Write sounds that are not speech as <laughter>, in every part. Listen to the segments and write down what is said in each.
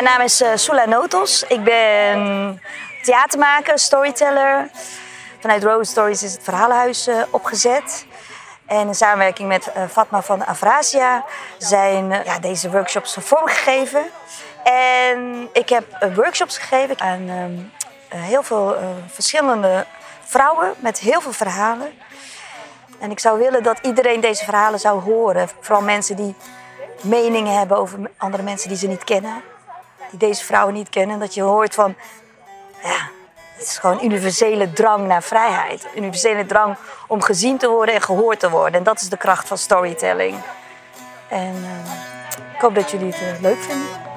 Mijn naam is uh, Sula Notos. Ik ben theatermaker, storyteller. Vanuit Rose Stories is het verhalenhuis uh, opgezet. En in samenwerking met uh, Fatma van Avrasia zijn ja, deze workshops vormgegeven. En ik heb workshops gegeven aan ehm, heel veel verschillende vrouwen met heel veel verhalen. En ik zou willen dat iedereen deze verhalen zou horen. Vooral mensen die meningen hebben over andere mensen die ze niet kennen. Die deze vrouwen niet kennen. Dat je hoort van, ja, het is gewoon universele drang naar vrijheid. Universele drang om gezien te worden en gehoord te worden. En dat is de kracht van storytelling. En uh, ik hoop dat jullie het uh, leuk vinden.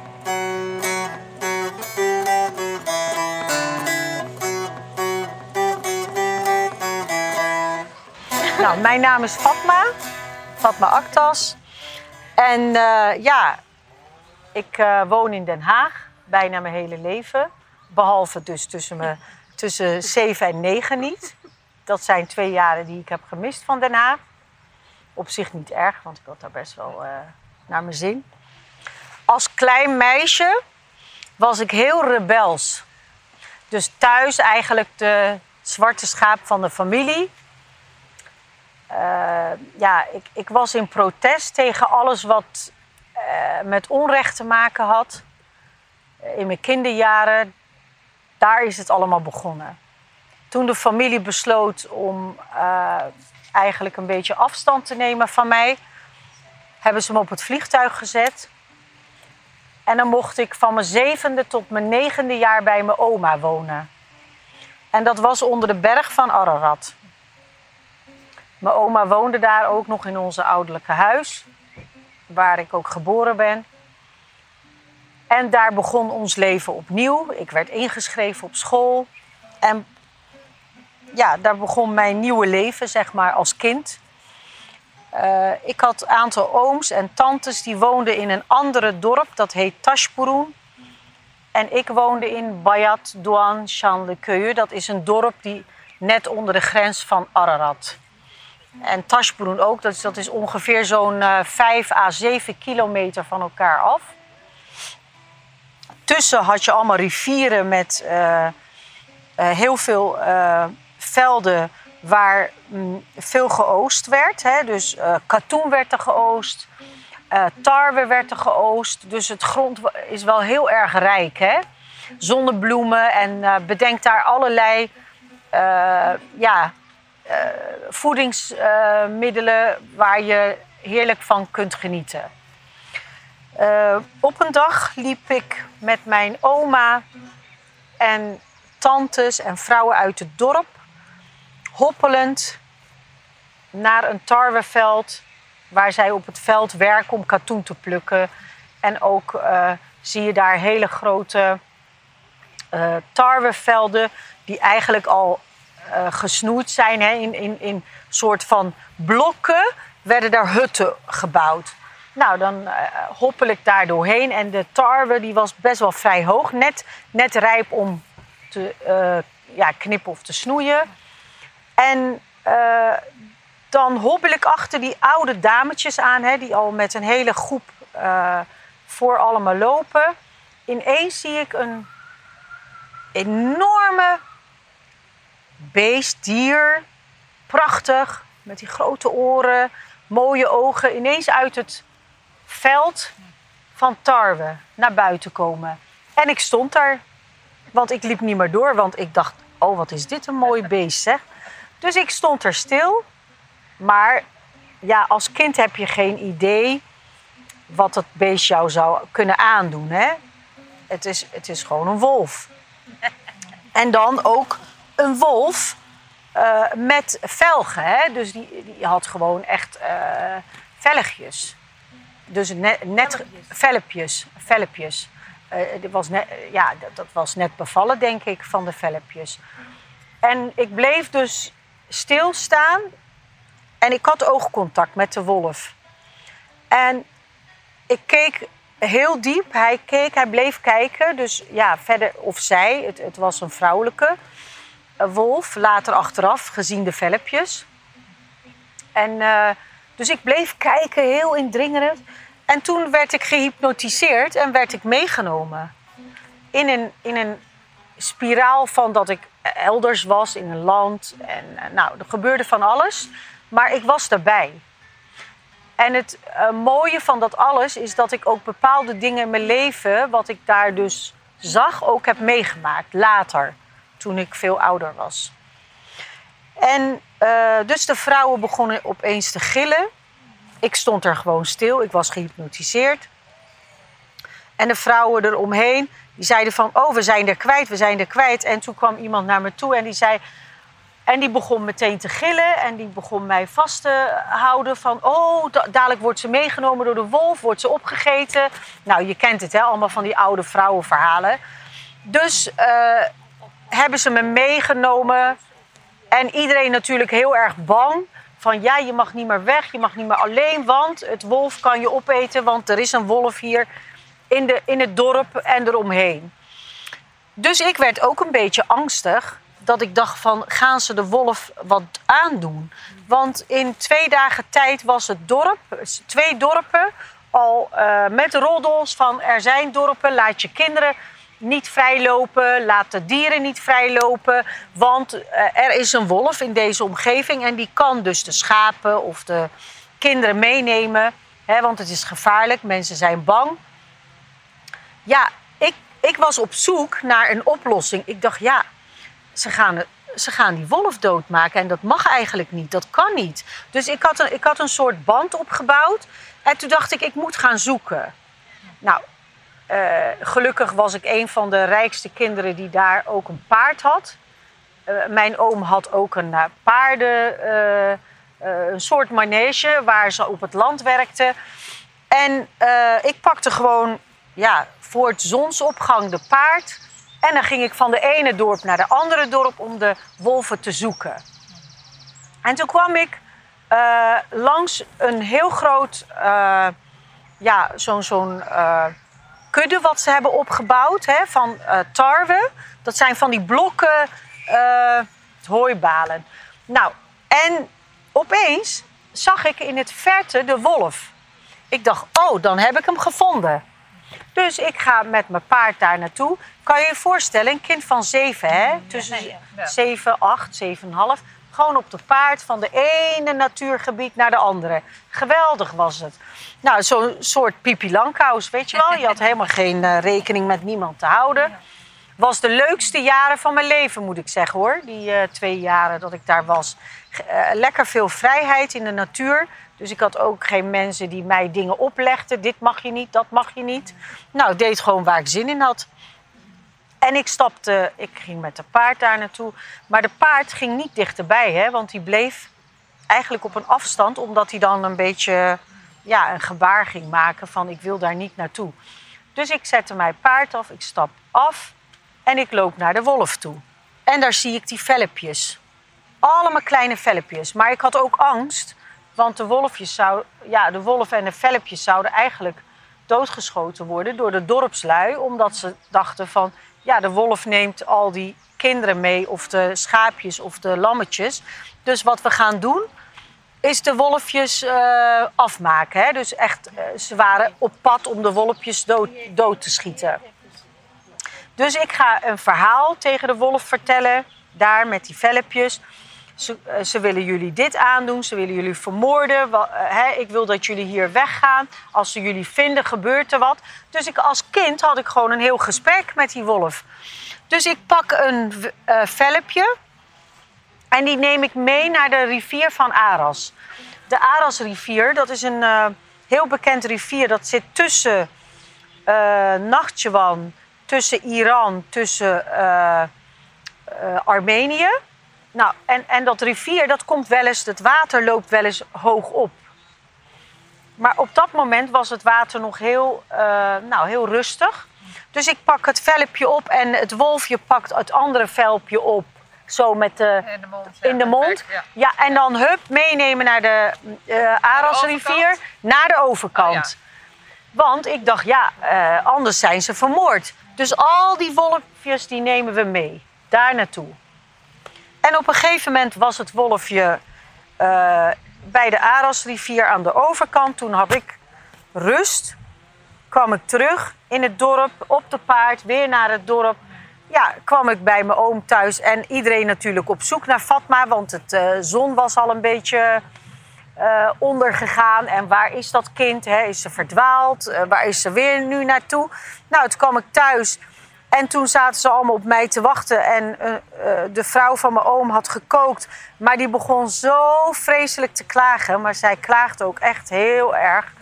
Nou, mijn naam is Fatma, Fatma Aktas. En uh, ja, ik uh, woon in Den Haag, bijna mijn hele leven. Behalve dus tussen, me, tussen 7 en 9 niet. Dat zijn twee jaren die ik heb gemist van Den Haag. Op zich niet erg, want ik had daar best wel uh, naar mijn zin. Als klein meisje was ik heel rebels. Dus thuis eigenlijk de zwarte schaap van de familie. Uh, ja, ik, ik, was in protest tegen alles wat uh, met onrecht te maken had. In mijn kinderjaren, daar is het allemaal begonnen. Toen de familie besloot om uh, eigenlijk een beetje afstand te nemen van mij, hebben ze me op het vliegtuig gezet. En dan mocht ik van mijn zevende tot mijn negende jaar bij mijn oma wonen. En dat was onder de berg van Ararat. Mijn oma woonde daar ook nog in onze ouderlijke huis, waar ik ook geboren ben. En daar begon ons leven opnieuw. Ik werd ingeschreven op school. En ja, daar begon mijn nieuwe leven, zeg maar, als kind. Uh, ik had een aantal ooms en tantes die woonden in een andere dorp, dat heet Tashpurun. En ik woonde in Bayat Douan Chanlecueil. Dat is een dorp die net onder de grens van Ararat. En Tashbroen ook, dat is, dat is ongeveer zo'n uh, 5 à 7 kilometer van elkaar af. Tussen had je allemaal rivieren met uh, uh, heel veel velden waar mm, veel geoost werd. Hè? Dus katoen werd er geoost, tarwe werd er geoost. Dus het grond is wel heel erg rijk. Hè? Zonnebloemen en bedenk daar allerlei ja, uh, voedingsmiddelen uh, waar je heerlijk van kunt genieten. Uh, op een dag liep ik met mijn oma en tantes en vrouwen uit het dorp hoppelend naar een tarweveld waar zij op het veld werken om katoen te plukken. En ook zie je daar hele grote tarwevelden die eigenlijk al uh, gesnoeid zijn. Hè, in, in, in soort van blokken werden daar hutten gebouwd. Nou, dan uh, hoppel ik daar doorheen. En de tarwe die was best wel vrij hoog. Net, net rijp om te uh, ja, knippen of te snoeien. En dan hobbel ik achter die oude dametjes aan. Hè, die al met een hele groep voor allemaal lopen. Ineens zie ik een enorme beest, dier, prachtig, met die grote oren, mooie ogen, ineens uit het veld van tarwe naar buiten komen. En ik stond daar, want ik liep niet meer door, want ik dacht, oh wat is dit een mooi beest zeg. Dus ik stond er stil, maar ja, als kind heb je geen idee wat het beest jou zou kunnen aandoen. Hè? Het, is, het is gewoon een wolf. En dan ook een wolf uh, met velgen. Hè? Dus die, die had gewoon echt uh, velgjes. Dus net, net velpjes. velpjes. Uh, dit was net, ja, dat, dat, was net bevallen, denk ik, van de velpjes. En ik bleef dus stilstaan en ik had oogcontact met de wolf. En ik keek heel diep. Hij keek, hij bleef kijken. Dus ja, verder, of zij, het, het was een vrouwelijke wolf, later achteraf, gezien de velpjes. En uh, dus ik bleef kijken, heel indringerend. En toen werd ik gehypnotiseerd en werd ik meegenomen. In een, in een spiraal van dat ik elders was in een land. En eh, nou, er gebeurde van alles. Maar ik was daarbij. En het uh, mooie van dat alles is dat ik ook bepaalde dingen in mijn leven, wat ik daar dus zag, ook heb meegemaakt later, toen ik veel ouder was. En uh, dus de vrouwen begonnen opeens te gillen. Ik stond er gewoon stil, ik was gehypnotiseerd. En de vrouwen eromheen, die zeiden van, oh, we zijn er kwijt, we zijn er kwijt. En toen kwam iemand naar me toe en die zei, en die begon meteen te gillen en die begon mij vast te houden van... oh, dadelijk wordt ze meegenomen door de wolf, wordt ze opgegeten. Nou, je kent het, hè, allemaal van die oude vrouwenverhalen. Dus uh, hebben ze me meegenomen en iedereen natuurlijk heel erg bang. Van ja, je mag niet meer weg, je mag niet meer alleen, want het wolf kan je opeten... want er is een wolf hier in, de, in het dorp en eromheen. Dus ik werd ook een beetje angstig dat ik dacht van gaan ze de wolf wat aandoen? Want in twee dagen tijd was het dorp, twee dorpen, al uh, met roddels van er zijn dorpen, laat je kinderen niet vrijlopen, laat de dieren niet vrijlopen, want uh, er is een wolf in deze omgeving en die kan dus de schapen of de kinderen meenemen, hè, want het is gevaarlijk, mensen zijn bang. Ja, ik, ik was op zoek naar een oplossing. Ik dacht, ja, ze gaan, ze gaan die wolf doodmaken. En dat mag eigenlijk niet, dat kan niet. Dus ik had, een, ik had een soort band opgebouwd. En toen dacht ik, ik moet gaan zoeken. Nou, uh, gelukkig was ik een van de rijkste kinderen die daar ook een paard had. Uh, mijn oom had ook een uh, paarden, een soort manege waar ze op het land werkten. En ik pakte gewoon ja, voor het zonsopgang de paard. En dan ging ik van de ene dorp naar de andere dorp om de wolven te zoeken. En toen kwam ik langs een heel groot, ja, zo'n zo'n kudde wat ze hebben opgebouwd hè, van tarwe. Dat zijn van die blokken hooibalen. Nou, en opeens zag ik in het verte de wolf. Ik dacht, oh, dan heb ik hem gevonden. Dus ik ga met mijn paard daar naartoe. Kan je je voorstellen, een kind van zeven, hè? Tussen zeven, acht, zeven en half. Gewoon op de paard van de ene natuurgebied naar de andere. Geweldig was het. Nou, zo'n soort Pipi Langkous, weet je wel. Je had helemaal <laughs> geen uh, rekening met niemand te houden. Was de leukste jaren van mijn leven, moet ik zeggen hoor. Die uh, twee jaren dat ik daar was. Uh, lekker veel vrijheid in de natuur. Dus ik had ook geen mensen die mij dingen oplegden. Dit mag je niet, dat mag je niet. Nou, ik deed gewoon waar ik zin in had. En ik stapte, ik ging met de paard daar naartoe. Maar de paard ging niet dichterbij, hè, want die bleef eigenlijk op een afstand, omdat hij dan een beetje ja, een gebaar ging maken van ik wil daar niet naartoe. Dus ik zette mijn paard af, ik stap af en ik loop naar de wolf toe. En daar zie ik die velpjes. Allemaal kleine velpjes. Maar ik had ook angst, want de, wolfjes zou, ja, de wolf en de velpjes zouden eigenlijk doodgeschoten worden door de dorpslui. Omdat ze dachten van, ja, de wolf neemt al die kinderen mee, of de schaapjes of de lammetjes. Dus wat we gaan doen, is de wolfjes uh, afmaken. Hè? Dus echt, uh, ze waren op pad om de wolfjes dood, dood te schieten. Dus ik ga een verhaal tegen de wolf vertellen, daar met die velpjes. Ze, uh, ze, willen jullie dit aandoen, ze willen jullie vermoorden. Uh, ik wil dat jullie hier weggaan. Als ze jullie vinden, gebeurt er wat. Dus ik, als kind had ik gewoon een heel gesprek met die wolf. Dus ik pak een uh, velpje en die neem ik mee naar de rivier van Aras. De Arasrivier, dat is een heel bekend rivier. Dat zit tussen Nachtjewan, tussen Iran, tussen Armenië. Nou, en, en dat rivier, dat komt wel eens, het water loopt wel eens hoog op. Maar op dat moment was het water nog heel, uh, nou, heel rustig. Dus ik pak het velpje op en het wolfje pakt het andere velpje op. Zo met de, in de mond. Ja, in de mond. ja. ja. en dan hup, meenemen naar de uh, Arasrivier, naar de overkant. Oh, Want ik dacht, ja, uh, anders zijn ze vermoord. Dus al die wolfjes, die nemen we mee. Daar naartoe. En op een gegeven moment was het wolfje uh, bij de Arasrivier aan de overkant. Toen heb ik rust kwam ik terug in het dorp, op de paard, weer naar het dorp. Ja, kwam ik bij mijn oom thuis en iedereen natuurlijk op zoek naar Fatma, want het uh, zon was al een beetje uh, ondergegaan. En waar is dat kind? Hè? Is ze verdwaald? Waar is ze weer nu naartoe? Nou, toen kwam ik thuis en toen zaten ze allemaal op mij te wachten. En de vrouw van mijn oom had gekookt, maar die begon zo vreselijk te klagen. Maar zij klaagde ook echt heel erg.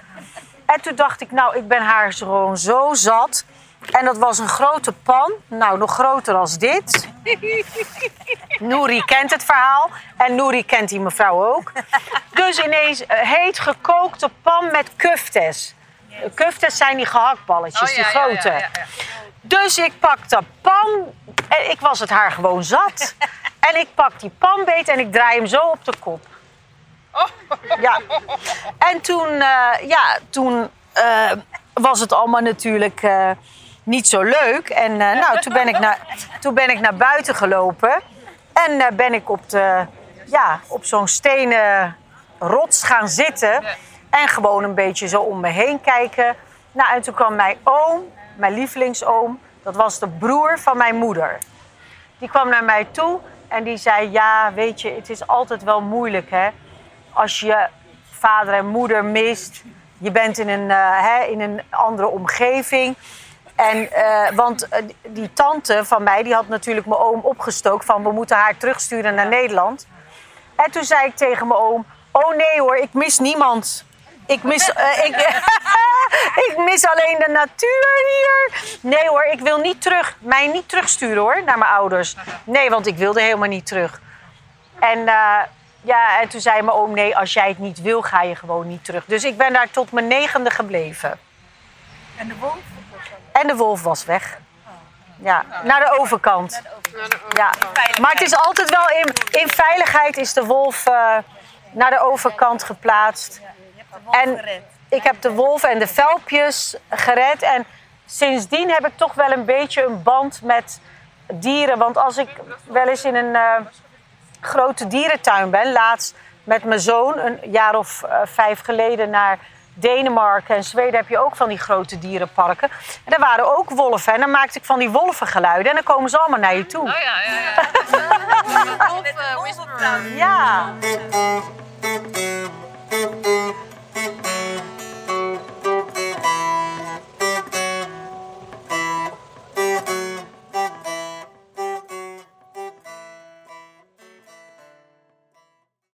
En toen dacht ik, nou, ik ben haar gewoon zo zat. En dat was een grote pan. Nou, nog groter als dit. <laughs> Nouri kent het verhaal. En Nouri kent die mevrouw ook. Dus ineens heet gekookte pan met kuftes. Kuftes zijn die gehaktballetjes, Oh, die grote. Dus ik pak de pan en ik was het haar gewoon zat. <laughs> En ik pak die panbeet en ik draai hem zo op de kop. Ja. En toen, eh, ja, toen eh, was het allemaal natuurlijk eh, niet zo leuk. En nou, toen ben, ik naar, toen ben ik naar buiten gelopen. En ben ik op, de, ja, op zo'n stenen rots gaan zitten. En gewoon een beetje zo om me heen kijken. Nou, en toen kwam mijn oom, mijn lievelingsoom. Dat was de broer van mijn moeder. Die kwam naar mij toe en die zei: Ja, weet je, het is altijd wel moeilijk hè. Als je vader en moeder mist. Je bent in een, eh, hè, in een andere omgeving. En, eh, want eh, die tante van mij die had natuurlijk mijn oom opgestookt van we moeten haar terugsturen naar Nederland. En toen zei ik tegen mijn oom: Oh nee hoor, ik mis niemand. Ik mis, eh, ik, <laughs> ik mis alleen de natuur hier. Nee hoor, ik wil niet terug. Mij niet terugsturen hoor, naar mijn ouders. Nee, want ik wilde helemaal niet terug. En, eh, ja, en toen zei mijn oom: Nee, als jij het niet wil, ga je gewoon niet terug. Dus ik ben daar tot mijn negende gebleven. En de wolf? En de wolf was weg. Ja, naar de overkant. Ja. Maar het is altijd wel in, in veiligheid is de wolf eh, naar de overkant geplaatst. En ik heb de wolf en de velpjes gered. En sindsdien heb ik toch wel een beetje een band met dieren. Want als ik wel eens in een eh, grote dierentuin ben, laatst met mijn zoon, een jaar of eh, vijf geleden naar Denemarken en Zweden heb je ook van die grote dierenparken. En daar waren ook wolven. En dan maakte ik van die wolvengeluiden en dan komen ze allemaal naar je toe. Oh ja, ja, ja. <laughs> Wolf, whisperer. Ja.